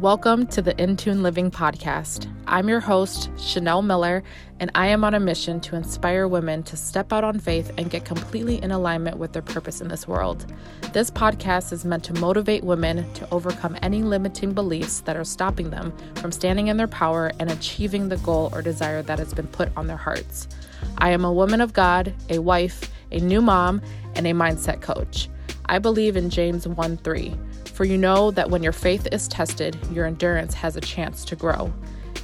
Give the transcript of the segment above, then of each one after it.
Welcome to the Intune Living Podcast. I'm your host, Chanel Miller, and I am on a mission to inspire women to step out on faith and get completely in alignment with their purpose in this world. This podcast is meant to motivate women to overcome any limiting beliefs that are stopping them from standing in their power and achieving the goal or desire that has been put on their hearts. I am a woman of God, a wife, a new mom, and a mindset coach. I believe in James 1 3 for you know that when your faith is tested, your endurance has a chance to grow.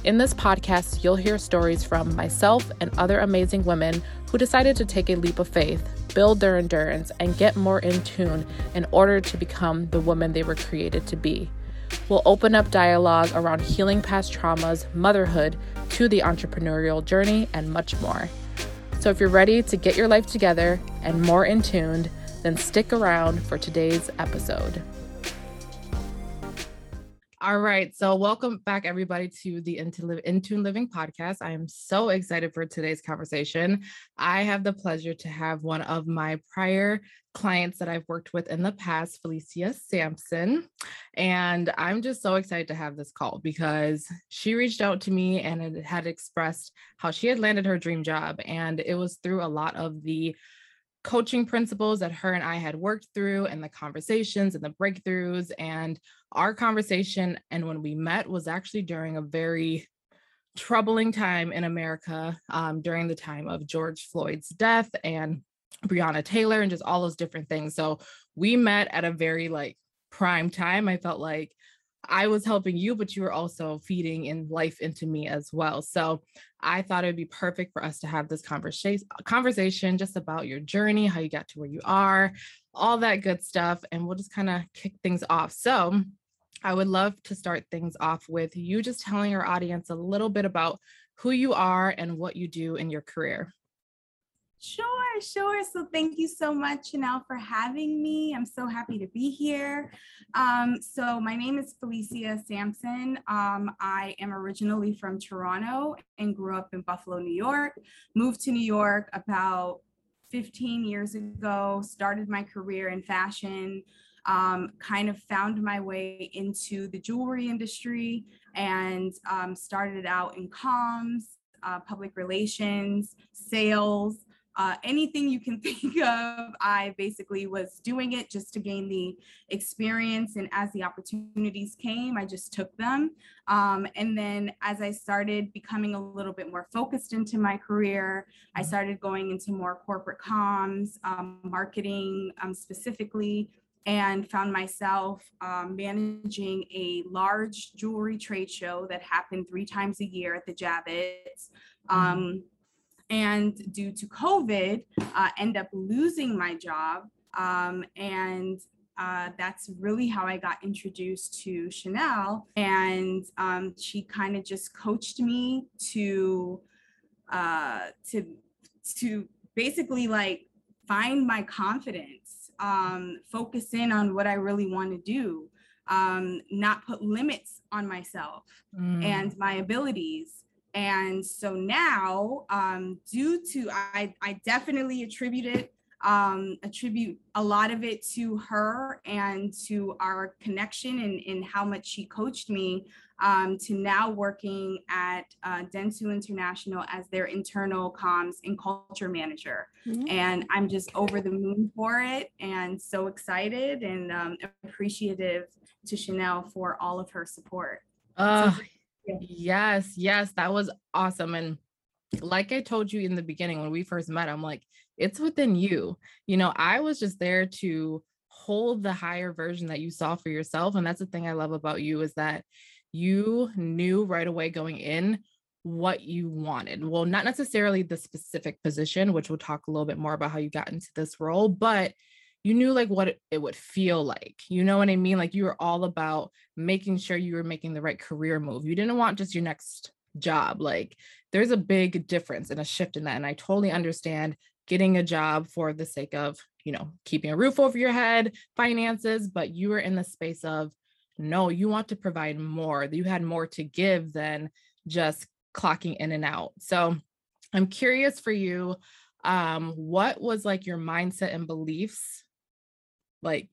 In this podcast, you'll hear stories from myself and other amazing women who decided to take a leap of faith, build their endurance, and get more in tune in order to become the woman they were created to be. We'll open up dialogue around healing past traumas, motherhood, to the entrepreneurial journey, and much more. So if you're ready to get your life together and more in tuned, then stick around for today's episode. All right. So, welcome back, everybody, to the Intune Living podcast. I am so excited for today's conversation. I have the pleasure to have one of my prior clients that I've worked with in the past, Felicia Sampson. And I'm just so excited to have this call because she reached out to me and had expressed how she had landed her dream job. And it was through a lot of the coaching principles that her and I had worked through and the conversations and the breakthroughs. And our conversation and when we met was actually during a very troubling time in America um, during the time of George Floyd's death and Breonna Taylor and just all those different things. So we met at a very like prime time. I felt like I was helping you, but you were also feeding in life into me as well. So I thought it would be perfect for us to have this conversation conversation just about your journey, how you got to where you are, all that good stuff. And we'll just kind of kick things off. So I would love to start things off with you just telling our audience a little bit about who you are and what you do in your career. Sure, sure. So thank you so much, Chanel, for having me. I'm so happy to be here. Um, so my name is Felicia Sampson. Um, I am originally from Toronto and grew up in Buffalo, New York. Moved to New York about 15 years ago, started my career in fashion, um, kind of found my way into the jewelry industry and um, started out in comms, uh, public relations, sales, uh, anything you can think of, I basically was doing it just to gain the experience. And as the opportunities came, I just took them. Um, and then as I started becoming a little bit more focused into my career, I mm-hmm. started going into more corporate comms, um, marketing um, specifically, and found myself um, managing a large jewelry trade show that happened three times a year at the Javits. Mm-hmm. Um, and due to COVID, uh, end up losing my job. Um, and uh, that's really how I got introduced to Chanel. And um, she kind of just coached me to uh, to to basically like find my confidence, um, focus in on what I really want to do, um, not put limits on myself mm. and my abilities. And so now, um, due to, I, I definitely attribute it, um, attribute a lot of it to her and to our connection and, and how much she coached me um, to now working at uh, Dentsu International as their internal comms and culture manager. Mm-hmm. And I'm just over the moon for it and so excited and um, appreciative to Chanel for all of her support. So Yes, yes, that was awesome. And like I told you in the beginning when we first met, I'm like, it's within you. You know, I was just there to hold the higher version that you saw for yourself. And that's the thing I love about you is that you knew right away going in what you wanted. Well, not necessarily the specific position, which we'll talk a little bit more about how you got into this role, but you knew like what it, it would feel like. You know what I mean? Like you were all about making sure you were making the right career move. You didn't want just your next job. Like there's a big difference and a shift in that. And I totally understand getting a job for the sake of, you know, keeping a roof over your head, finances, but you were in the space of no, you want to provide more. You had more to give than just clocking in and out. So I'm curious for you um what was like your mindset and beliefs like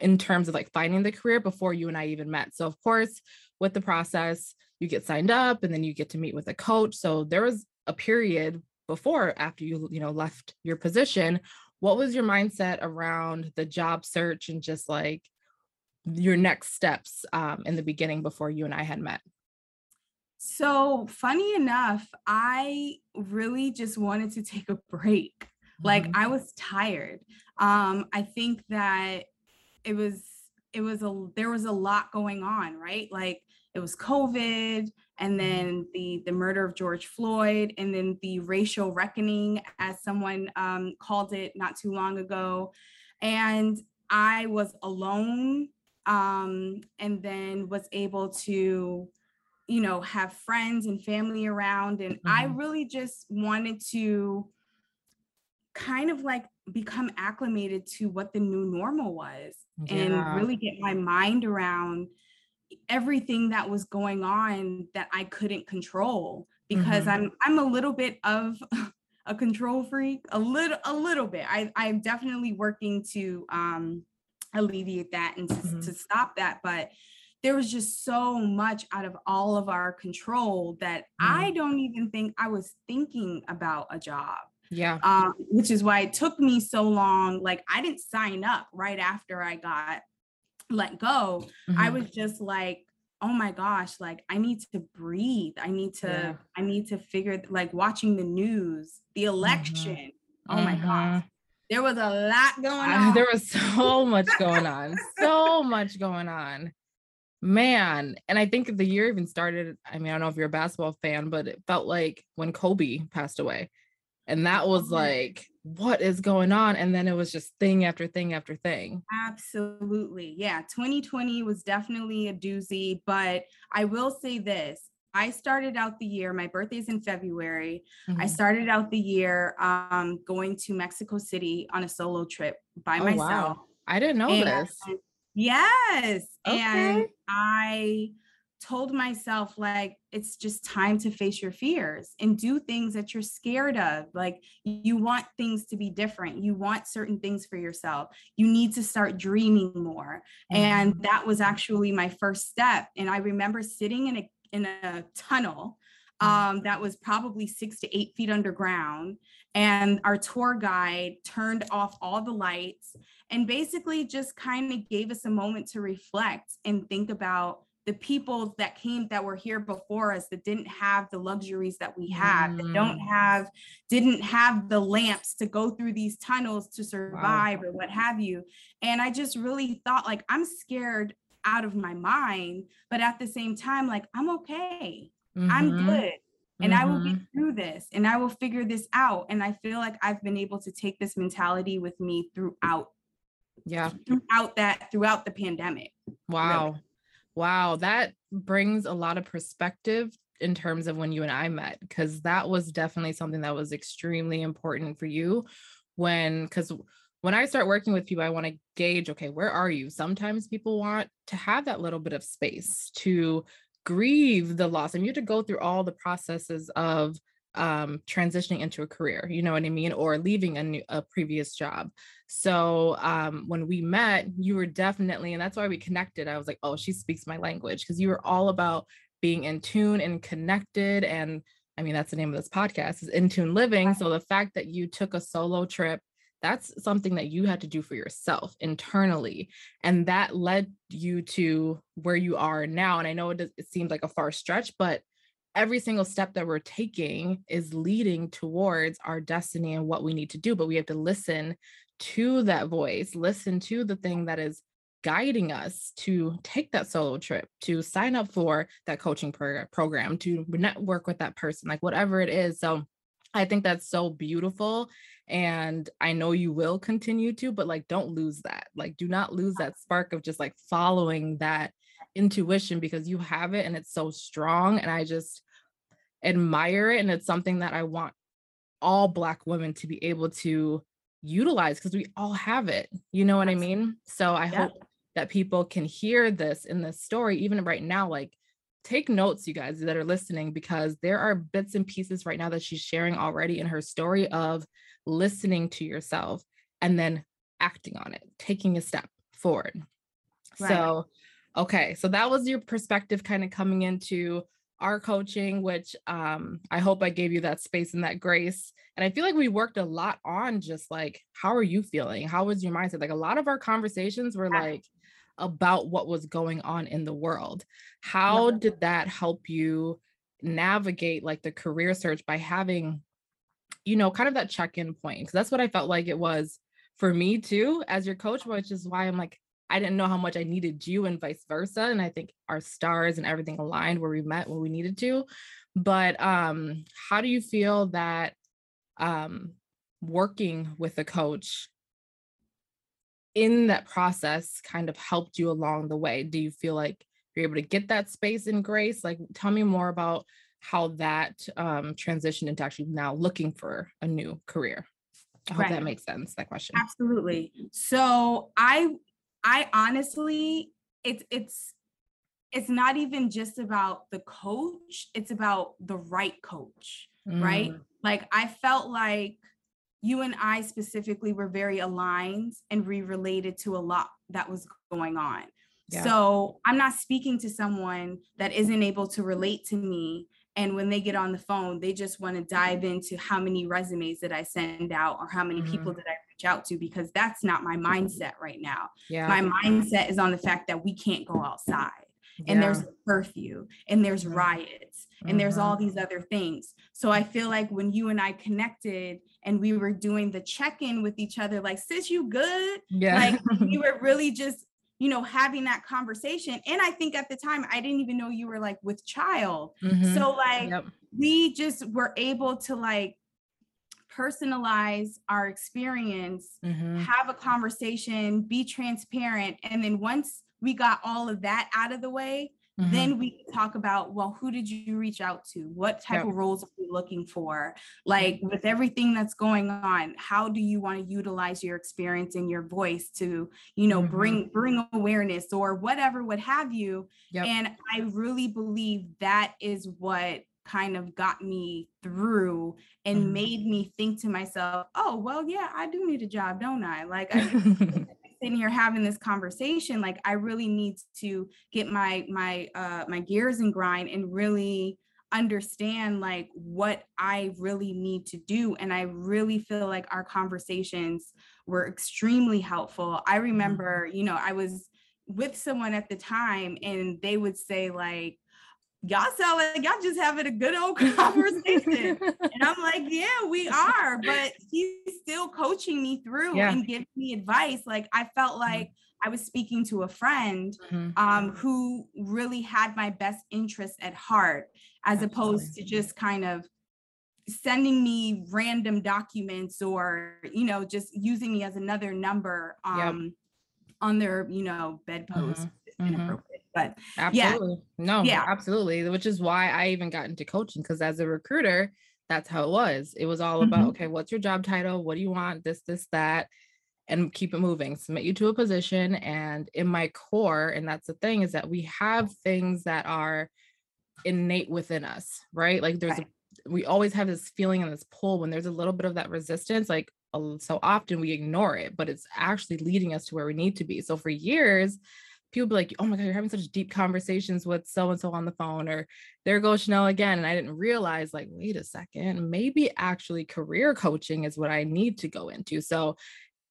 in terms of like finding the career before you and I even met. So of course, with the process, you get signed up and then you get to meet with a coach. So there was a period before after you you know left your position what was your mindset around the job search and just like your next steps um, in the beginning before you and I had met? So, funny enough, I really just wanted to take a break. Mm-hmm. Like I was tired. Um, I think that it was it was a there was a lot going on, right? Like it was COVID and mm-hmm. then the the murder of George Floyd and then the racial reckoning as someone um, called it not too long ago. And I was alone um, and then was able to you know have friends and family around and mm-hmm. I really just wanted to kind of like become acclimated to what the new normal was yeah. and really get my mind around everything that was going on that I couldn't control because mm-hmm. I'm I'm a little bit of a control freak, a little a little bit. I I'm definitely working to um alleviate that and to, mm-hmm. to stop that, but there was just so much out of all of our control that mm-hmm. I don't even think I was thinking about a job. Yeah. Um, which is why it took me so long. Like I didn't sign up right after I got let go, mm-hmm. I was just like, oh my gosh, like I need to breathe. I need to, yeah. I need to figure like watching the news, the mm-hmm. election. Mm-hmm. Oh my gosh. Mm-hmm. There was a lot going on. there was so much going on. so much going on. Man. And I think the year even started. I mean, I don't know if you're a basketball fan, but it felt like when Kobe passed away. And that was like, what is going on? And then it was just thing after thing after thing. Absolutely. Yeah. 2020 was definitely a doozy, but I will say this. I started out the year, my birthday's in February. Mm-hmm. I started out the year um, going to Mexico City on a solo trip by oh, myself. Wow. I didn't know and, this. Yes. Okay. And I told myself like it's just time to face your fears and do things that you're scared of like you want things to be different you want certain things for yourself you need to start dreaming more mm-hmm. and that was actually my first step and i remember sitting in a in a tunnel mm-hmm. um, that was probably six to eight feet underground and our tour guide turned off all the lights and basically just kind of gave us a moment to reflect and think about the people that came that were here before us that didn't have the luxuries that we have mm. that don't mm. have didn't have the lamps to go through these tunnels to survive wow. or what have you and i just really thought like i'm scared out of my mind but at the same time like i'm okay mm-hmm. i'm good and mm-hmm. I will get mm-hmm. through this and I will figure this out. And I feel like I've been able to take this mentality with me throughout. Yeah. Throughout that, throughout the pandemic. Wow. Really. Wow, that brings a lot of perspective in terms of when you and I met, because that was definitely something that was extremely important for you when, because when I start working with people, I want to gauge, okay, where are you? Sometimes people want to have that little bit of space to grieve the loss and you have to go through all the processes of um, transitioning into a career, you know what I mean, or leaving a new a previous job. So um, when we met, you were definitely, and that's why we connected. I was like, oh, she speaks my language because you were all about being in tune and connected. And I mean, that's the name of this podcast is in tune living. So the fact that you took a solo trip, that's something that you had to do for yourself internally. And that led you to where you are now. And I know it, does, it seems like a far stretch, but every single step that we're taking is leading towards our destiny and what we need to do but we have to listen to that voice listen to the thing that is guiding us to take that solo trip to sign up for that coaching pro- program to network with that person like whatever it is. So i think that's so beautiful and i know you will continue to but like don't lose that. Like do not lose uh that spark of just like following that intuition because you have it and it's so strong and i just admire it and it's something that i want all black women to be able to utilize because we all have it you know what i mean so i yeah. hope that people can hear this in this story even right now like take notes you guys that are listening because there are bits and pieces right now that she's sharing already in her story of listening to yourself and then acting on it taking a step forward. Right. So, okay, so that was your perspective kind of coming into our coaching, which um, I hope I gave you that space and that grace. And I feel like we worked a lot on just like, how are you feeling? How was your mindset? Like a lot of our conversations were like about what was going on in the world. How did that help you navigate like the career search by having, you know, kind of that check in point? Because that's what I felt like it was for me too, as your coach, which is why I'm like, I didn't know how much I needed you and vice versa. And I think our stars and everything aligned where we met where we needed to. But um, how do you feel that um, working with a coach in that process kind of helped you along the way? Do you feel like you're able to get that space and grace? Like, tell me more about how that um, transitioned into actually now looking for a new career. I hope Right. that makes sense. That question. Absolutely. So I I honestly it's it's it's not even just about the coach, it's about the right coach, right? Mm, Like I felt like you and I specifically were very aligned and we related to a lot that was going on. Yeah. So I'm not speaking to someone that isn't able to relate to me. And when they get on the phone, they just want to dive into how many resumes did I send out or how many people did I reach out to because that's not my mindset right now. Yeah. My mindset is on the fact that we can't go outside and there's a curfew and there's Mhm. riots and there's Mhm. all these other things. So I feel like when you and I connected and we were doing the check-in with each other, like, sis, you good? yeah. Like we were really just, you know, having that conversation. And I think at the time I didn't even know you were like with child. Mhm. So like Yep. we just were able to like personalize our experience Mhm. have a conversation, be transparent. And then once we got all of that out of the way, Mhm. then we talk about, well, who did you reach out to? What type Yep. of roles are you looking for? Like with everything that's going on, how do you want to utilize your experience and your voice to, you know, Mhm. bring bring awareness or whatever, what have you. Yep. And I really believe that is what kind of got me through and Mhm. made me think to myself, oh, well, yeah, I do need a job, don't I? Like I sitting here having this conversation, like I really need to get my my uh my gears and grind and really understand like what I really need to do. And I really feel like our conversations were extremely helpful. I remember, you know, I was with someone at the time and they would say like y'all sound like y'all just having a good old conversation. and I'm like, yeah, we are. But he's still coaching me through Yeah. and giving me advice. Like I felt like I was speaking to a friend Mhm. um, who really had my best interest at heart, as opposed to just kind of sending me random documents or you know just using me as another number Yep. um, on their you know bedpost. It's mhm. inappropriate, but Absolutely. No, Yeah. absolutely. Which is why I even got into coaching because as a recruiter, that's how it was. It was all about, Mhm. okay, what's your job title? What do you want? This, this, that, and keep it moving. Submit you to a position. And in my core, and that's the thing, is that we have things that are innate within us, right? Like there's Right. a, we always have this feeling and this pull when there's a little bit of that resistance, like so often we ignore it, but it's actually leading us to where we need to be. So for years, people be like, oh my God, you're having such deep conversations with so and so on the phone, or there goes Chanel again. And I didn't realize, like, wait a second, maybe actually career coaching is what I need to go into. So,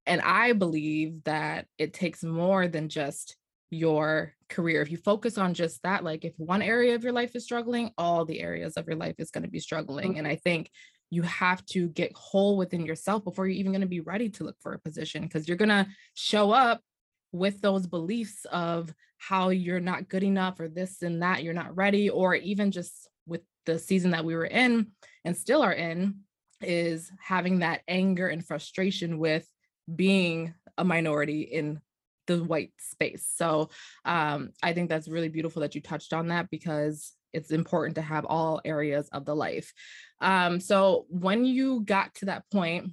and I believe that it takes more than just your career. If you focus on just that, like if one area of your life is struggling, all the areas of your life is going to be struggling. And I mm-hmm. think you have to get whole within yourself before you're even going to be ready to look for a position because you're going to show up with those beliefs of how you're not good enough or this and that you're not ready or even just with the season that we were in and still are in is having that anger and frustration with being a minority in the white space. So um, I think that's really beautiful that you touched on that because it's important to have all areas of the life. Um, so when you got to that point,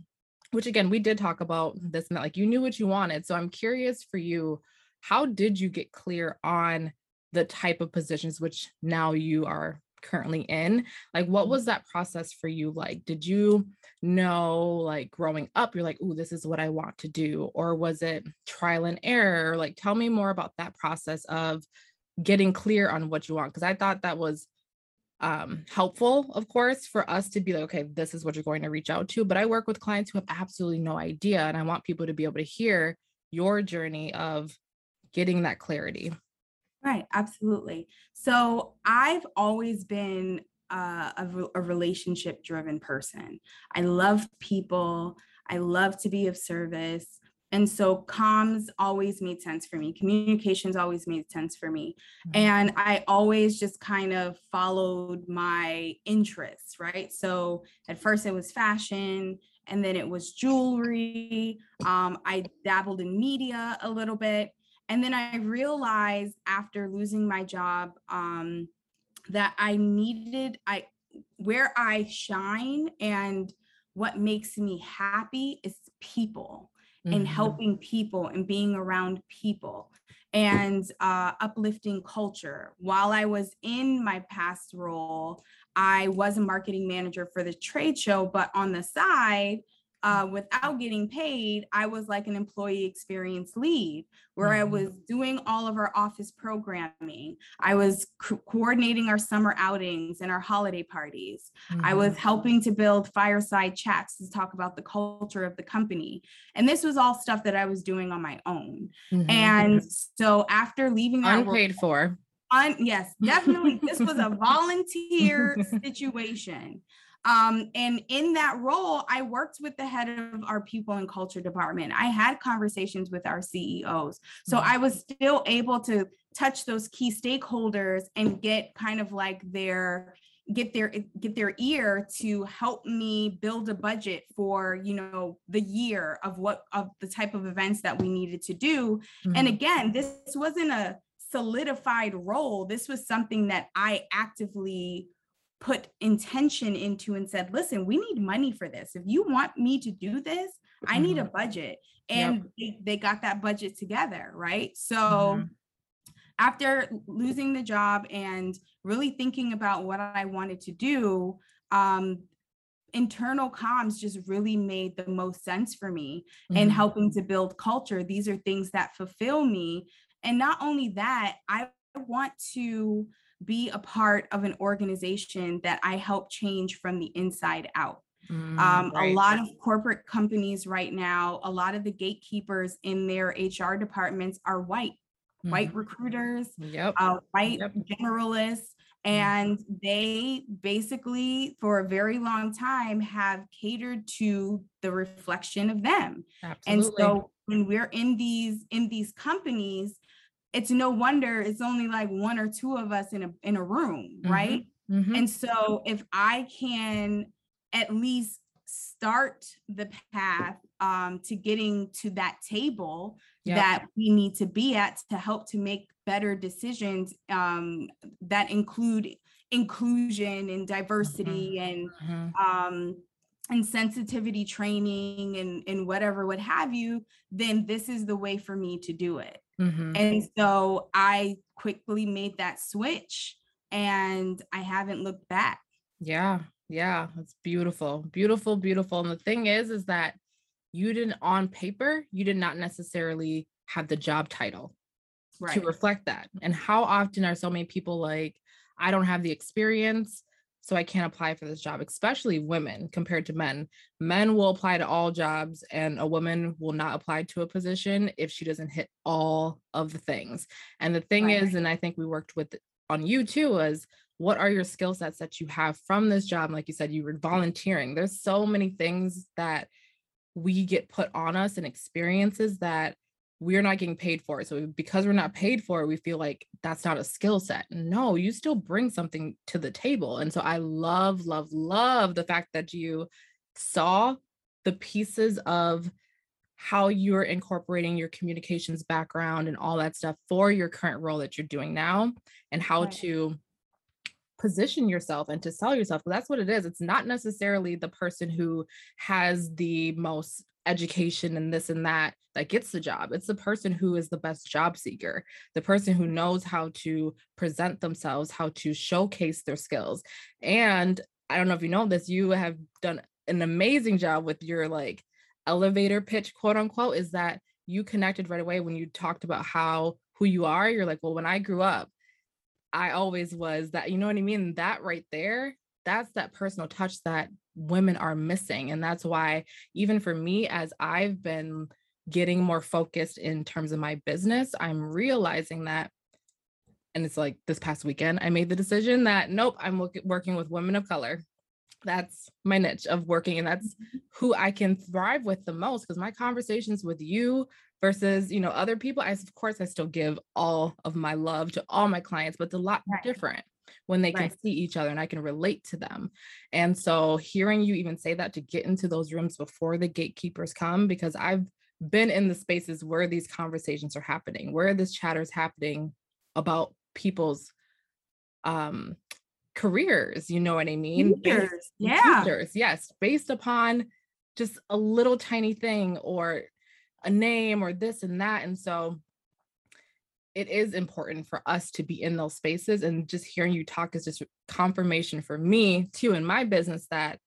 which again, we did talk about this and that, like you knew what you wanted. So I'm curious for you, how did you get clear on the type of positions which now you are currently in? Like what mm. was that process for you like? Did you know like growing up you're like oh this is what i want to do or was it trial and error? Like tell me more about that process of getting clear on what you want because i thought that was um helpful of course for us to be like okay this is what you're going to reach out to but i work with clients who have absolutely no idea and i want people to be able to hear your journey of getting that clarity. Right absolutely. So i've always been uh, a, a relationship driven person. I love people. I love to be of service and so comms always made sense for me. Communications always made sense for me. Mm-hmm. And I always just kind of followed my interests, right? So at first it was fashion and then it was jewelry. Um, I dabbled in media a little bit. And then I realized after losing my job um, that I needed, I where I shine and what makes me happy is people mm-hmm. and helping people and being around people and uh, uplifting culture. While I was in my past role, I was a marketing manager for the trade show, but on the side, uh, without getting paid, I was like an employee experience lead where mm-hmm. I was doing all of our office programming. I was co- coordinating our summer outings and our holiday parties. Mm-hmm. I was mm-hmm. helping to build fireside chats to talk about the culture of the company. And this was all stuff that I was doing on my own. Mm-hmm. And so after leaving that unpaid work, for. Un, yes, definitely. this was a volunteer situation. Um, and in that role, I worked with the head of our people and culture department. I had conversations with our CEOs. So mm-hmm. I was still able to touch those key stakeholders and get kind of like their get their get their ear to help me build a budget for you know the year of what of the type of events that we needed to do mm-hmm. and again this wasn't a solidified role this was something that i actively put intention into and said, listen, we need money for this. If you want me to do this, I mm-hmm. need a mm-hmm. budget. And yep. they, they, got that budget together. Right. So mm-hmm. after losing the job and really thinking about what I wanted to do, um, internal comms just really made the most sense for me mm-hmm. and helping to build culture. These are things that fulfill me. And not only that, I want to be a part of an organization that I help change from the inside out. Mm, um, right. A lot of corporate companies right now, a lot of the gatekeepers in their HR departments are white, mm. white recruiters, yep. uh, white yep. generalists. Mm. And they basically, for a very long time, have catered to the reflection of them. Absolutely. And so when we're in these in these companies, it's no wonder it's only like one or two of us in a in a room, mm-hmm. right? Mm-hmm. And so if I can at least start the path um, to getting to that table yep. that we need to be at to help to make better decisions um, that include inclusion and diversity mm-hmm. and mm-hmm. um, and sensitivity training and, and whatever what have you then this is the way for me to do it mm-hmm. and so i quickly made that switch and i haven't looked back yeah yeah it's beautiful beautiful beautiful and the thing is is that you didn't on paper you did not necessarily have the job title right. to reflect that and how often are so many people like i don't have the experience so I can't apply for this job, especially women compared to men. Men will apply to all jobs, and a woman will not apply to a position if she doesn't hit all of the things. And the thing right. is, and I think we worked with on you too, was what are your skill sets that you have from this job? Like you said, you were volunteering. There's so many things that we get put on us and experiences that we're not getting paid for it. So because we're not paid for it, we feel like that's not a skill set. No, you still bring something to the table. And so I love, love, love the fact that you saw the pieces of how you're incorporating your communications background and all that stuff for your current role that you're doing now and how right. to position yourself and to sell yourself. That's what it is. It's not necessarily the person who has the most education and this and that that gets the job. It's the person who is the best job seeker, the person who knows how to present themselves, how to showcase their skills. And I don't know if you know this, you have done an amazing job with your like elevator pitch, quote unquote, is that you connected right away when you talked about how who you are. You're like, well, when I grew up, I always was that, you know what I mean? That right there, that's that personal touch that women are missing. And that's why, even for me, as I've been getting more focused in terms of my business, I'm realizing that. And it's like this past weekend, I made the decision that nope, I'm working with women of color that's my niche of working and that's mm-hmm. who I can thrive with the most because my conversations with you versus you know other people I of course I still give all of my love to all my clients but it's a lot right. different when they right. can see each other and I can relate to them. And so hearing you even say that to get into those rooms before the gatekeepers come because I've been in the spaces where these conversations are happening, where this chatter is happening about people's um careers, you know what I mean? Futures, yeah. Futures, yes, based upon just a little tiny thing or a name or this and that. And so it is important for us to be in those spaces. And just hearing you talk is just confirmation for me too in my business that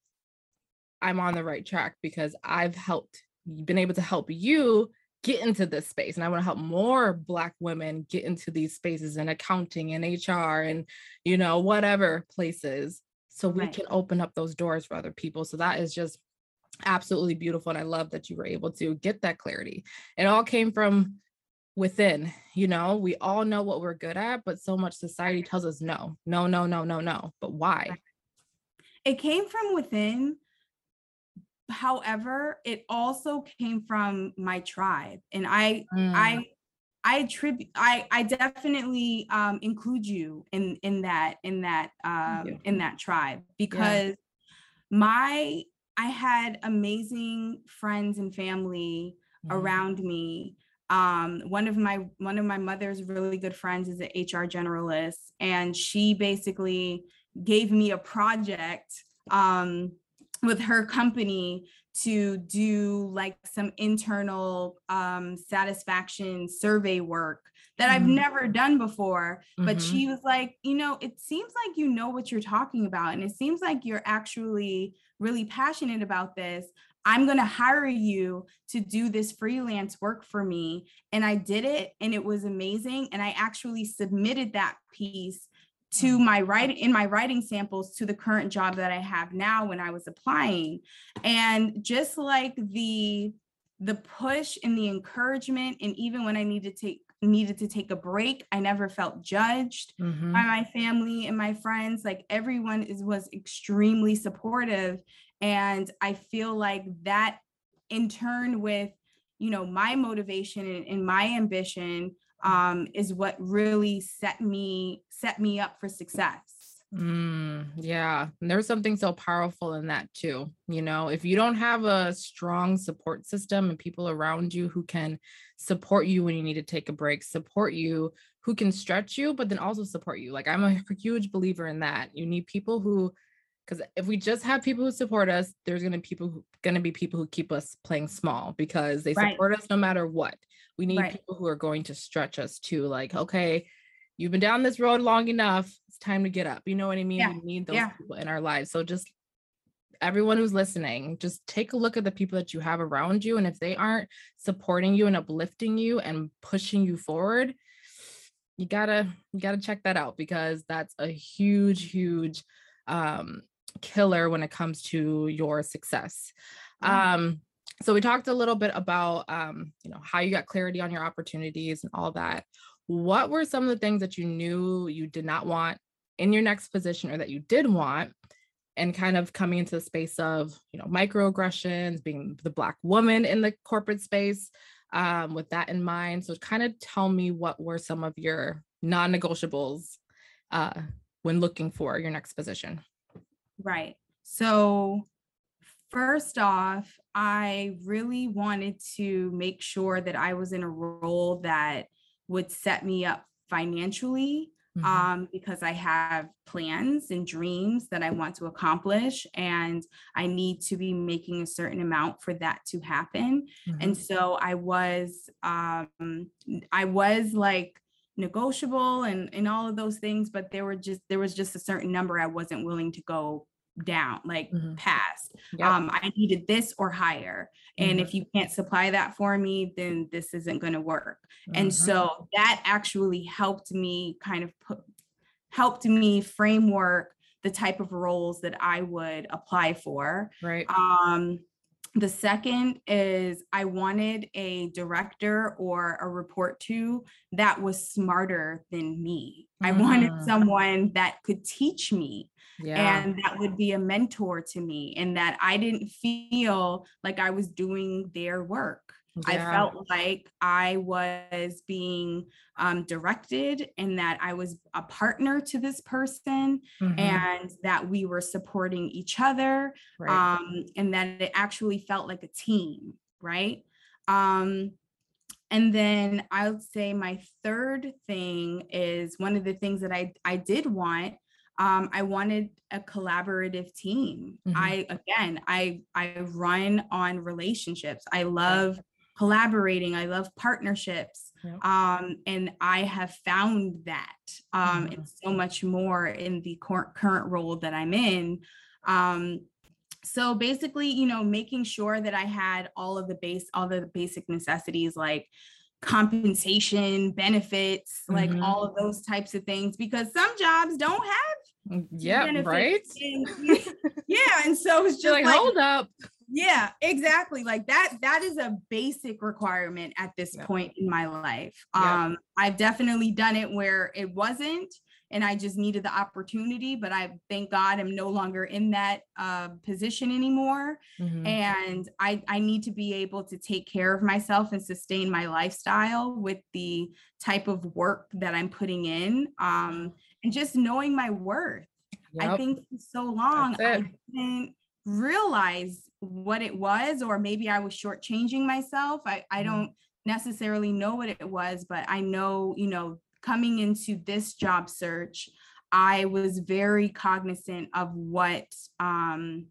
I'm on the right track because I've helped, been able to help you get into this space and i want to help more black women get into these spaces in accounting and hr and you know whatever places so we right. can open up those doors for other people so that is just absolutely beautiful and i love that you were able to get that clarity it all came from within you know we all know what we're good at but so much society tells us no no no no no no but why it came from within however it also came from my tribe and i mm. i i attribute i i definitely um include you in in that in that um in that tribe because yeah. my i had amazing friends and family mm. around me um, one of my one of my mother's really good friends is an hr generalist and she basically gave me a project um, with her company to do like some internal um, satisfaction survey work that I've mm-hmm. never done before. But mm-hmm. she was like, you know, it seems like you know what you're talking about. And it seems like you're actually really passionate about this. I'm going to hire you to do this freelance work for me. And I did it and it was amazing. And I actually submitted that piece to mm-hmm. my writing in my writing samples to the current job that I have now when I was applying. And just like the the push and the encouragement and even when I needed to take needed to take a break, I never felt judged mm-hmm. by my family and my friends. Like everyone is was extremely supportive and I feel like that in turn with you know my motivation and, and my ambition um, is what really set me set me up for success. Mm, yeah, and there's something so powerful in that too. You know, if you don't have a strong support system and people around you who can support you when you need to take a break, support you, who can stretch you, but then also support you. Like I'm a huge believer in that. You need people who because if we just have people who support us, there's gonna people who, gonna be people who keep us playing small because they support right. us no matter what. We need right. people who are going to stretch us to like, okay, you've been down this road long enough. It's time to get up. You know what I mean? Yeah. We need those yeah. people in our lives. So just everyone who's listening, just take a look at the people that you have around you. And if they aren't supporting you and uplifting you and pushing you forward, you gotta you gotta check that out because that's a huge, huge um killer when it comes to your success. Mm-hmm. Um so we talked a little bit about um, you know how you got clarity on your opportunities and all that what were some of the things that you knew you did not want in your next position or that you did want and kind of coming into the space of you know microaggressions being the black woman in the corporate space um, with that in mind so kind of tell me what were some of your non-negotiables uh, when looking for your next position right so First off, I really wanted to make sure that I was in a role that would set me up financially mm-hmm. um, because I have plans and dreams that I want to accomplish, and I need to be making a certain amount for that to happen. Mm-hmm. And so I was, um, I was like negotiable and and all of those things, but there were just there was just a certain number I wasn't willing to go down like mm-hmm. past um i needed this or higher and mm-hmm. if you can't supply that for me then this isn't going to work mm-hmm. and so that actually helped me kind of put helped me framework the type of roles that i would apply for right um the second is I wanted a director or a report to that was smarter than me. Mm. I wanted mm. someone that could teach me yeah. and that would be a mentor to me and that I didn't feel like I was doing their work. Yeah. I felt like I was being um, directed and that I was a partner to this person mm-hmm. and that we were supporting each other right. um, and that it actually felt like a team, right? Um, and then I would say my third thing is one of the things that I, I did want um, I wanted a collaborative team. Mm-hmm. I again, I I run on relationships. I love collaborating. I love partnerships. Yep. Um, and I have found that um, mm-hmm. it's so much more in the cor- current role that I'm in. Um, so basically, you know, making sure that I had all of the base, all the basic necessities like compensation, benefits, mm-hmm. like all of those types of things, because some jobs don't have. Mm, yeah, right. And, yeah, and so it's just like, like hold up yeah exactly like that that is a basic requirement at this yeah. point in my life yeah. um i've definitely done it where it wasn't and i just needed the opportunity but i thank god i'm no longer in that uh, position anymore mm-hmm. and i i need to be able to take care of myself and sustain my lifestyle with the type of work that i'm putting in um and just knowing my worth yep. i think for so long i didn't realize what it was, or maybe I was shortchanging myself. I, I mm-hmm. don't necessarily know what it was, but I know, you know, coming into this job search, I was very cognizant of what um,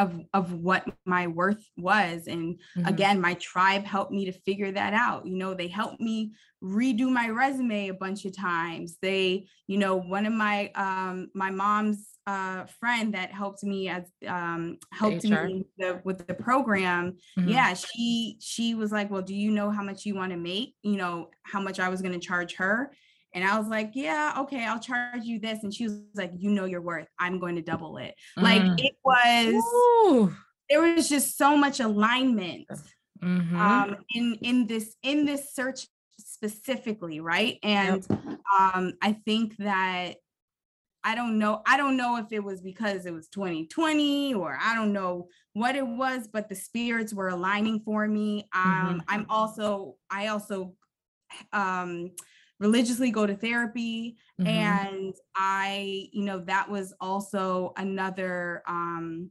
of of what my worth was. And mm-hmm. again my tribe helped me to figure that out. You know they helped me redo my resume a bunch of times. They you know one of my um my mom's uh friend that helped me as um helped me the, with the program mm-hmm. yeah she she was like well do you know how much you want to make? You know how much i was going to charge her and I was like, yeah, okay, I'll charge you this. And she was like, you know your worth. I'm going to double it. Mm. Like it was, Ooh. there was just so much alignment mm-hmm. um, in in this in this search specifically, right? And yep. um, I think that I don't know. I don't know if it was because it was 2020 or I don't know what it was, but the spirits were aligning for me. Um, mm-hmm. I'm also, I also um religiously go to therapy mm-hmm. and i you know that was also another um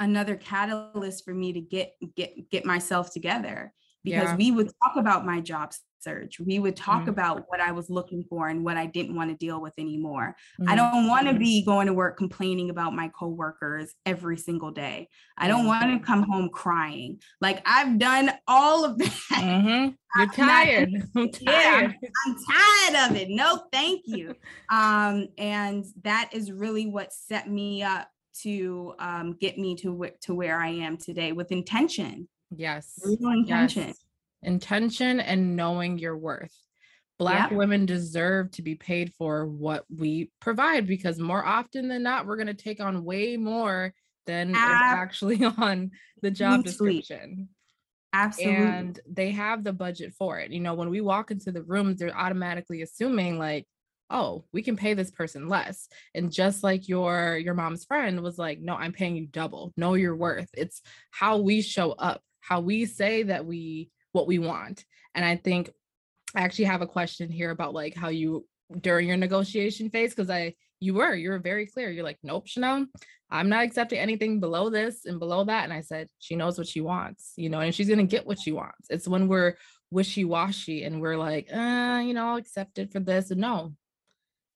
another catalyst for me to get get get myself together because yeah. we would talk about my job search. We would talk mm-hmm. about what I was looking for and what I didn't want to deal with anymore. Mm-hmm. I don't want to be going to work complaining about my coworkers every single day. I don't want to come home crying. Like I've done all of that. Mm-hmm. You're tired. I'm tired. Yeah, I'm tired of it. No, thank you. um, and that is really what set me up to um, get me to to where I am today with intention. Yes. Real intention. Yes intention and knowing your worth. Black women deserve to be paid for what we provide because more often than not, we're going to take on way more than is actually on the job description. Absolutely. And they have the budget for it. You know, when we walk into the rooms, they're automatically assuming like, oh, we can pay this person less. And just like your your mom's friend was like, no, I'm paying you double. Know your worth. It's how we show up, how we say that we what we want. And I think I actually have a question here about like how you during your negotiation phase because I you were you were very clear. You're like, nope, Chanel, I'm not accepting anything below this and below that. And I said, she knows what she wants, you know, and she's gonna get what she wants. It's when we're wishy-washy and we're like, uh, you know, I'll accept it for this. And no,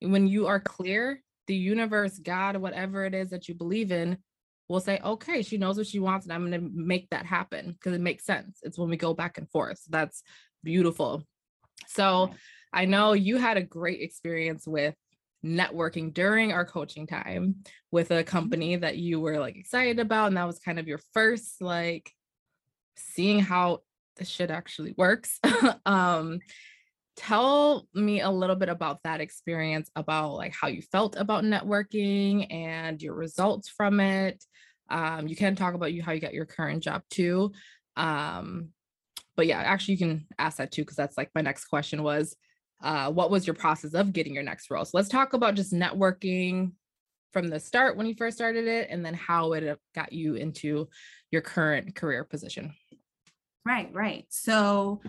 when you are clear, the universe, God, whatever it is that you believe in, will say, okay, she knows what she wants, and I'm going to make that happen because it makes sense. It's when we go back and forth. So that's beautiful. So I know you had a great experience with networking during our coaching time with a mm-hmm. company that you were like excited about. And that was kind of your first, like, seeing how the shit actually works. um, tell me a little bit about that experience about like how you felt about networking and your results from it. Um, you can talk about you how you got your current job too. Um, but yeah actually you can ask that too because that's like my next question was uh, what was your process of getting your next role? So let's talk about just networking from the start when you first started it and then how it got you into your current career position. Right right. So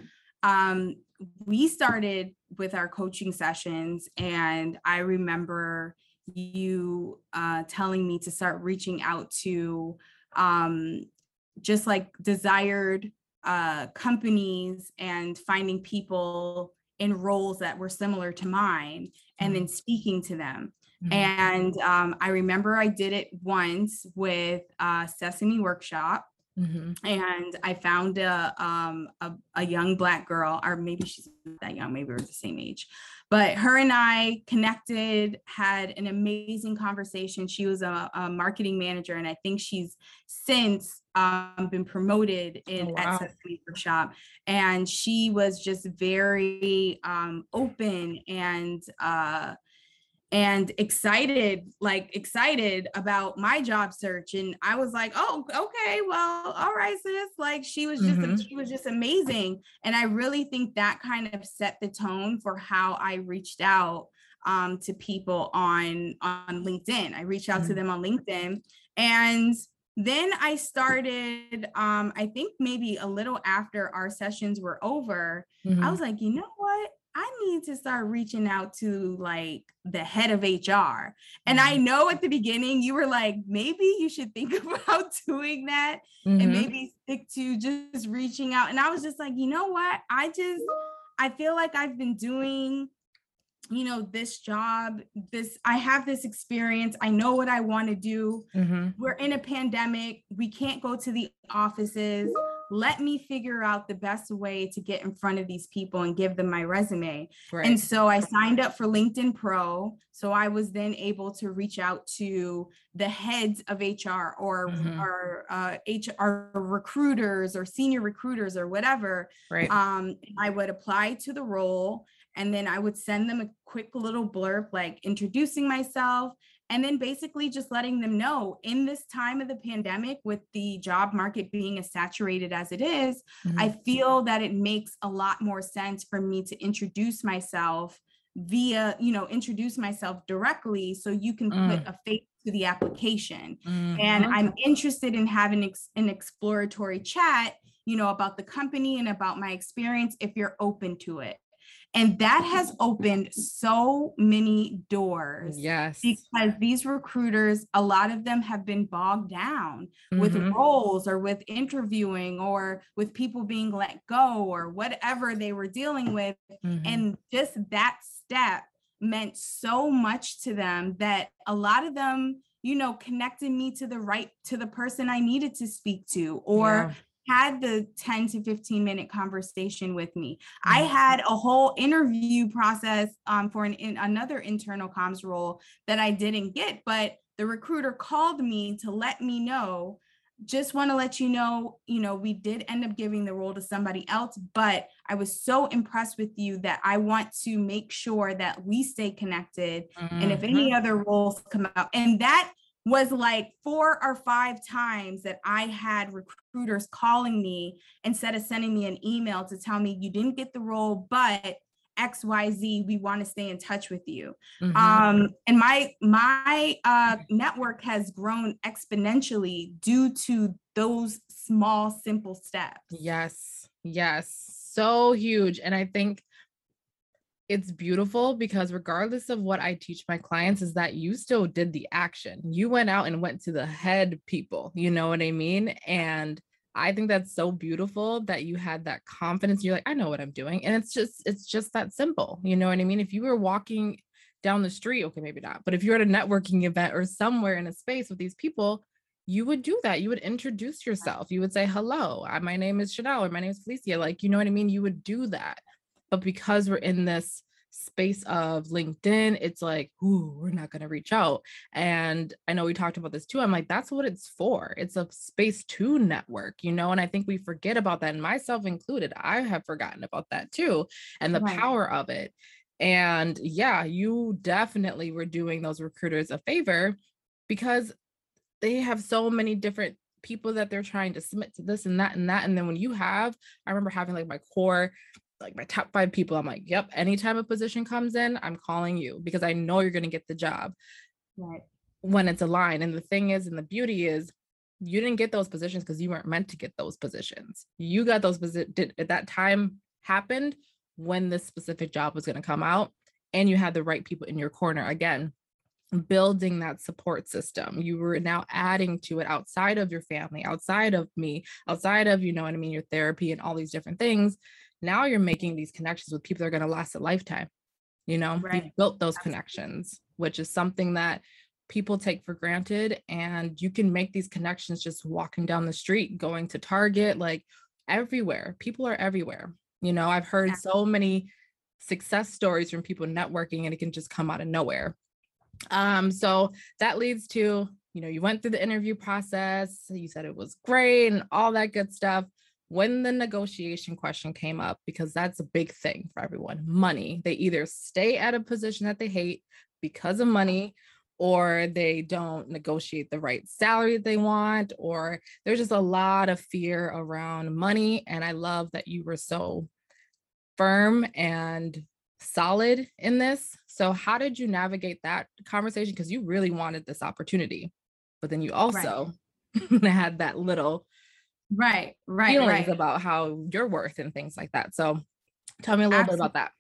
um, we started with our coaching sessions, and I remember you uh, telling me to start reaching out to um, just like desired uh, companies and finding people in roles that were similar to mine and then mm-hmm. speaking to them. Mm-hmm. And um, I remember I did it once with uh, Sesame Workshop. Mm-hmm. And I found a, um, a, a young black girl, or maybe she's not that young, maybe we're the same age, but her and I connected, had an amazing conversation. She was a, a marketing manager, and I think she's since um, been promoted in oh, wow. at Sesame Shop. And she was just very um, open and uh, and excited like excited about my job search and i was like oh okay well all right sis like she was just mm-hmm. she was just amazing and i really think that kind of set the tone for how i reached out um, to people on on linkedin i reached out mm-hmm. to them on linkedin and then i started um, i think maybe a little after our sessions were over mm-hmm. i was like you know what I need to start reaching out to like the head of HR. And I mm-hmm. know at the beginning you were like, maybe you should think about doing that mm-hmm. and maybe stick to just reaching out. And I was just like, you know what? I just, I feel like I've been doing you know this job this i have this experience i know what i want to do mm-hmm. we're in a pandemic we can't go to the offices let me figure out the best way to get in front of these people and give them my resume right. and so i signed up for linkedin pro so i was then able to reach out to the heads of hr or mm-hmm. or uh, hr recruiters or senior recruiters or whatever right um, i would apply to the role and then I would send them a quick little blurb like introducing myself and then basically just letting them know in this time of the pandemic with the job market being as saturated as it is, mm-hmm. I feel that it makes a lot more sense for me to introduce myself via, you know, introduce myself directly so you can mm. put a face to the application. Mm-hmm. And I'm interested in having ex- an exploratory chat, you know, about the company and about my experience if you're open to it. And that has opened so many doors. Yes. Because these recruiters, a lot of them have been bogged down mm-hmm. with roles or with interviewing or with people being let go or whatever they were dealing with. Mm-hmm. And just that step meant so much to them that a lot of them you know connected me to the right to the person i needed to speak to or had the 10 to 15 minute conversation with me. I mm-hmm. had a whole interview process um, for an in, another internal comms role that I didn't get, but the recruiter called me to let me know just want to let you know, you know, we did end up giving the role to somebody else, but I was so impressed with you that I want to make sure that we stay connected. Mm-hmm. And if any mm-hmm. other roles come out, and that was like four or five times that I had recruiters calling me instead of sending me an email to tell me you didn't get the role, but XYZ, we want to stay in touch with you. Mm-hmm. Um, and my my uh, network has grown exponentially due to those small, simple steps. Yes, yes, so huge. And I think it's beautiful because regardless of what I teach my clients is that you still did the action. You went out and went to the head people, you know what I mean? And I think that's so beautiful that you had that confidence. You're like, I know what I'm doing. And it's just, it's just that simple. You know what I mean? If you were walking down the street, okay, maybe not, but if you're at a networking event or somewhere in a space with these people, you would do that. You would introduce yourself. You would say, hello, my name is Chanel or my name is Felicia. Like, you know what I mean? You would do that. But because we're in this space of LinkedIn, it's like, ooh, we're not going to reach out. And I know we talked about this too. I'm like, that's what it's for. It's a space to network, you know? And I think we forget about that, and myself included. I have forgotten about that too, and the right. power of it. And yeah, you definitely were doing those recruiters a favor because they have so many different people that they're trying to submit to this and that and that. And then when you have, I remember having like my core, like my top five people, I'm like, yep, anytime a position comes in, I'm calling you because I know you're going to get the job. Right. When it's aligned. And the thing is, and the beauty is, you didn't get those positions because you weren't meant to get those positions. You got those positions at that time happened when this specific job was going to come out and you had the right people in your corner again building that support system. You were now adding to it outside of your family, outside of me, outside of, you know what I mean, your therapy and all these different things. Now you're making these connections with people that are going to last a lifetime. You know, right. you've built those connections, which is something that people take for granted. And you can make these connections just walking down the street, going to Target, like everywhere. People are everywhere. You know, I've heard so many success stories from people networking and it can just come out of nowhere um, so that leads to, you know, you went through the interview process, you said it was great and all that good stuff. When the negotiation question came up, because that's a big thing for everyone money, they either stay at a position that they hate because of money, or they don't negotiate the right salary that they want, or there's just a lot of fear around money. And I love that you were so firm and solid in this. So, how did you navigate that conversation? Because you really wanted this opportunity, but then you also right. had that little right, right, feelings right. about how you're worth and things like that. So, tell me a little Absolutely. bit about that.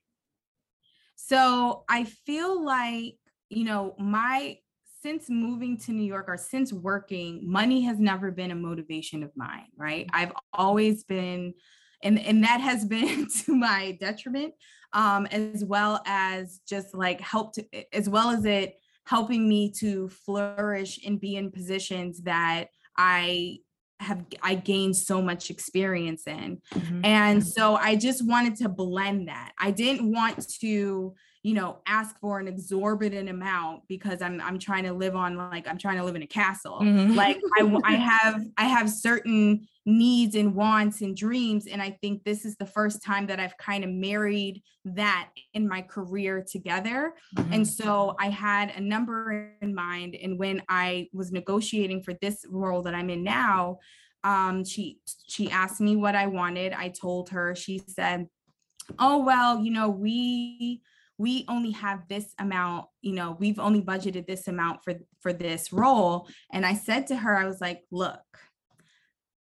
So, I feel like, you know, my since moving to New York or since working, money has never been a motivation of mine, right? I've always been and and that has been to my detriment um, as well as just like helped, as well as it helping me to flourish and be in positions that I have I gained so much experience in. Mm-hmm. And so I just wanted to blend that. I didn't want to you know ask for an exorbitant amount because i'm i'm trying to live on like i'm trying to live in a castle mm-hmm. like i i have i have certain needs and wants and dreams and i think this is the first time that i've kind of married that in my career together mm-hmm. and so i had a number in mind and when i was negotiating for this role that i'm in now um she she asked me what i wanted i told her she said oh well you know we we only have this amount you know we've only budgeted this amount for for this role and i said to her i was like look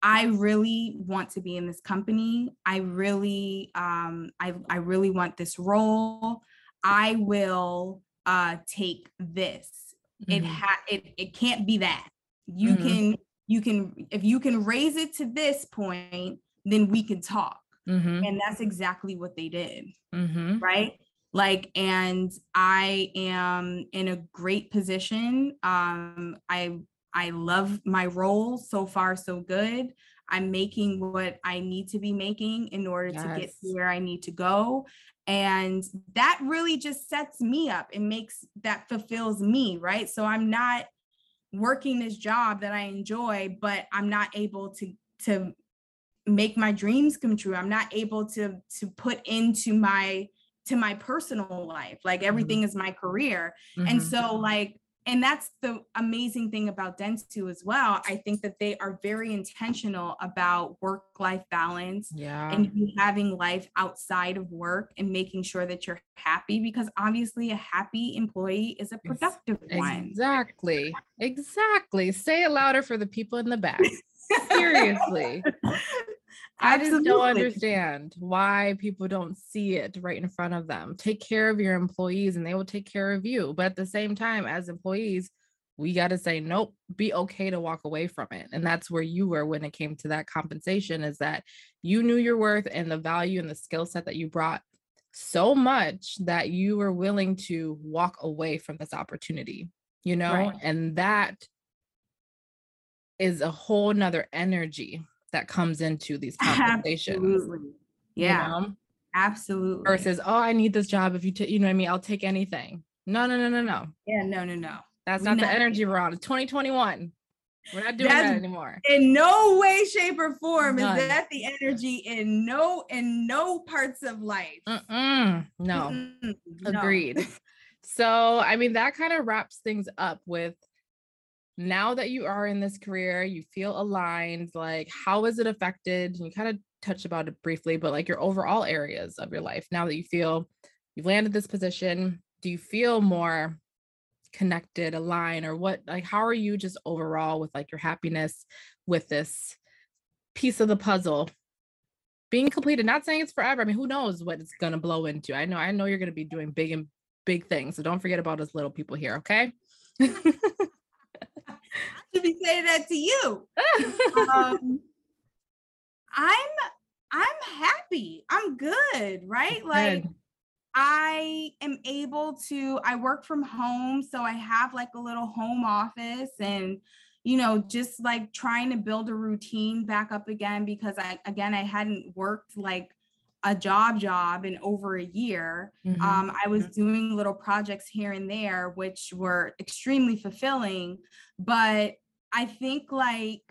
i really want to be in this company i really um i i really want this role i will uh take this mm-hmm. it ha it, it can't be that you mm-hmm. can you can if you can raise it to this point then we can talk mm-hmm. and that's exactly what they did mm-hmm. right like and i am in a great position. Um i i love my role so far so good. I'm making what i need to be making in order yes. to get to where i need to go. And that really just sets me up and makes that fulfills me right? So i'm not working this job that i enjoy but i'm not able to to make my dreams come true. I'm not able to to put into my to my personal life like mm-hmm. everything mm-hmm. is my career mm-hmm. and so like and that's the amazing thing about dentsu as well i think that they are very intentional about work life balance yeah and having life outside of work and making sure that you're happy because obviously a happy employee is a productive exactly. one exactly exactly say it louder for the people in the back seriously I just don't understand why people don't see it right in front of them. Take care of your employees and they will take care of you. But at the same time, as employees, we got to say, nope, be okay to walk away from it. And that's where you were when it came to that compensation is that you knew your worth and the value and the skill set that you brought so much that you were willing to walk away from this opportunity, you know, right. and that is a whole nother energy that comes into these conversations. Absolutely. Yeah. You know? Absolutely. Versus, oh, I need this job. If you, t- you know what I mean? I'll take anything. No, no, no, no, no. Yeah, no, no, no. That's not, not the energy we're on. It's 2021. We're not doing That's, that anymore. In no way, shape, or form None. is that the energy in no in no parts of life. Mm-mm. No. Mm-mm. Agreed. No. so I mean that kind of wraps things up with now that you are in this career, you feel aligned, like how is it affected? You kind of touched about it briefly, but like your overall areas of your life now that you feel you've landed this position, do you feel more connected, aligned, or what like how are you just overall with like your happiness with this piece of the puzzle being completed? Not saying it's forever. I mean, who knows what it's gonna blow into. I know, I know you're gonna be doing big and big things. So don't forget about us little people here, okay? should be saying that to you. um, I'm I'm happy. I'm good, right? Like I am able to I work from home, so I have like a little home office and you know, just like trying to build a routine back up again because I again I hadn't worked like a job job in over a year. Mm-hmm. Um, I was mm-hmm. doing little projects here and there, which were extremely fulfilling. But I think like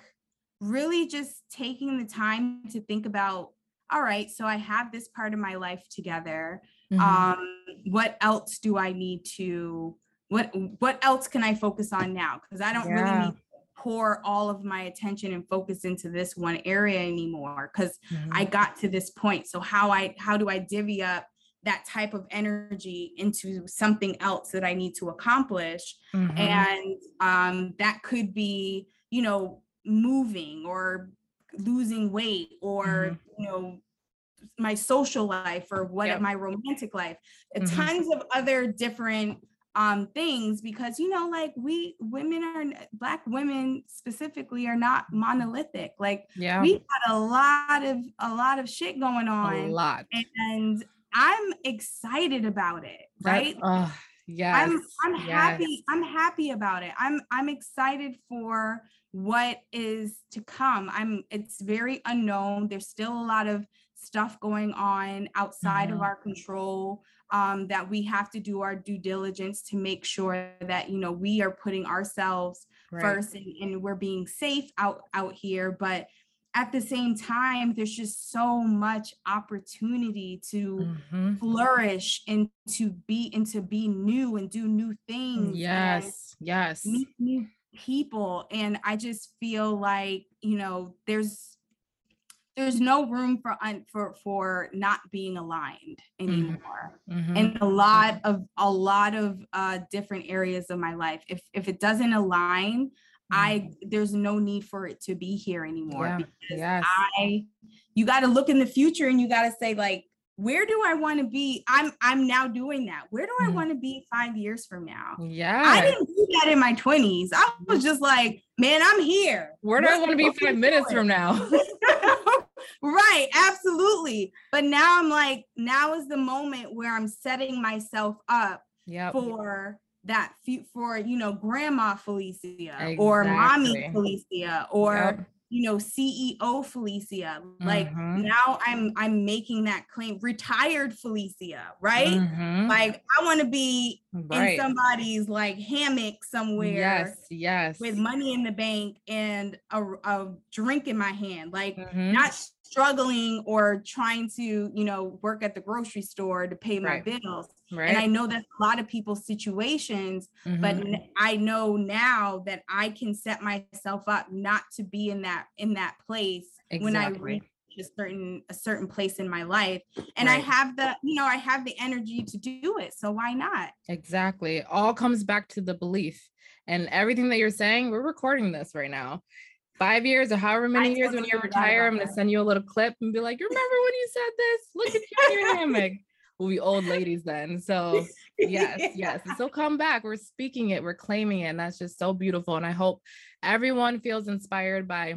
really just taking the time to think about, all right, so I have this part of my life together. Mm-hmm. Um, what else do I need to what what else can I focus on now? Because I don't yeah. really need pour all of my attention and focus into this one area anymore because mm-hmm. I got to this point. So how I how do I divvy up that type of energy into something else that I need to accomplish? Mm-hmm. And um, that could be, you know, moving or losing weight or, mm-hmm. you know, my social life or what yep. my romantic life, mm-hmm. tons of other different um things because you know like we women are black women specifically are not monolithic. Like yeah. we got a lot of a lot of shit going on a lot. and i'm excited about it right? Uh, yeah i'm i'm yes. happy i'm happy about it. I'm i'm excited for what is to come. I'm it's very unknown. There's still a lot of stuff going on outside mm-hmm. of our control um, that we have to do our due diligence to make sure that you know we are putting ourselves right. first and, and we're being safe out out here but at the same time there's just so much opportunity to mm-hmm. flourish and to be and to be new and do new things yes yes meet new people and i just feel like you know there's there's no room for un, for for not being aligned mm-hmm. anymore mm-hmm. in a lot of a lot of uh different areas of my life if if it doesn't align mm-hmm. i there's no need for it to be here anymore yeah. because yes. i you got to look in the future and you got to say like where do I want to be? I'm I'm now doing that. Where do I mm. want to be five years from now? Yeah. I didn't do that in my 20s. I was just like, man, I'm here. Where do I want to be five minutes from now? right, absolutely. But now I'm like, now is the moment where I'm setting myself up yep. for that for you know grandma Felicia exactly. or mommy Felicia or yep you know ceo felicia like mm-hmm. now i'm i'm making that claim retired felicia right mm-hmm. like i want to be right. in somebody's like hammock somewhere yes yes with money in the bank and a, a drink in my hand like mm-hmm. not struggling or trying to you know work at the grocery store to pay my right. bills Right. And I know that's a lot of people's situations, mm-hmm. but I know now that I can set myself up not to be in that in that place exactly. when I reach a certain a certain place in my life. And right. I have the, you know, I have the energy to do it. So why not? Exactly. It all comes back to the belief. And everything that you're saying, we're recording this right now five years or however many I years when you retire, I'm gonna send you a little clip and be like, remember when you said this? Look at you in your hammock we'll be old ladies then. So yes, yeah. yes. And so come back. We're speaking it, we're claiming it. And that's just so beautiful. And I hope everyone feels inspired by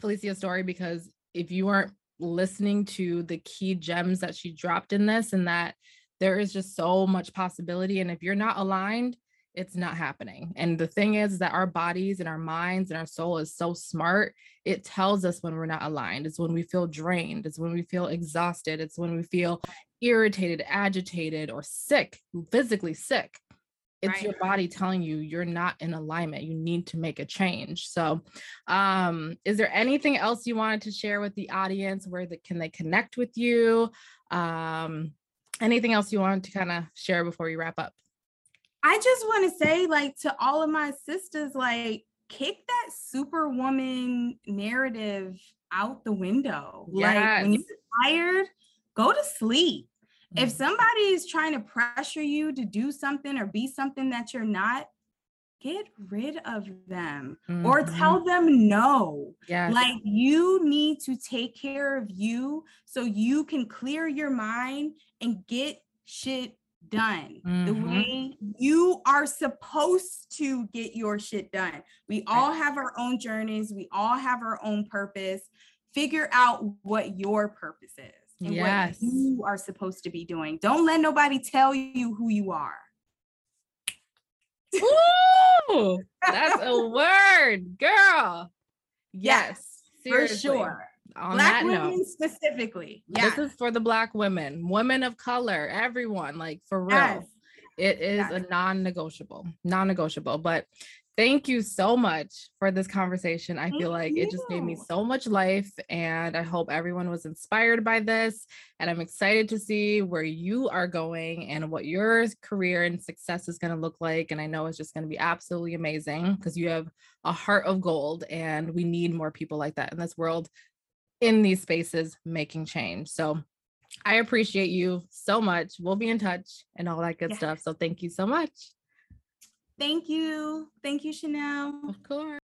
Felicia's story because if you weren't listening to the key gems that she dropped in this and that there is just so much possibility. And if you're not aligned, it's not happening. And the thing is that our bodies and our minds and our soul is so smart. It tells us when we're not aligned. It's when we feel drained. It's when we feel exhausted. It's when we feel irritated, agitated, or sick, physically sick. It's Right. your body telling you you're not in alignment. You need to make a change. So, um, is there anything else you wanted to share with the audience? Where the, can they connect with you? Um, anything else you wanted to kind of share before we wrap up? I just want to say, like, to all of my sisters, like, kick that superwoman narrative out the window. Like, when you're tired, go to sleep. If Mm. somebody is trying to pressure you to do something or be something that you're not, get rid of them or Mhm. tell them no. yes. Like you need to take care of you so you can clear your mind and get shit done the Mhm. way you are supposed to get your shit done. We all have our own journeys, we all have our own purpose. Figure out what your purpose is and Yes. what you are supposed to be doing. Don't let nobody tell you who you are. Ooh, that's a word, girl. Yes, for sure. On Black that women note, specifically. Yeah. this is for the black women, women of color, everyone. Like for real, Yes. it is a non-negotiable, non-negotiable. But thank you so much for this conversation. I feel Thank like it just gave me so much life, and I hope everyone was inspired by this. And I'm excited to see where you are going and what your career and success is going to look like. And I know it's just going to be absolutely amazing because you have a heart of gold, and we need more people like that in this world, in these spaces, making change. So I appreciate you so much. We'll be in touch and all that good Yes. stuff. So thank you so much. Thank you. Thank you, Chanel. Of course.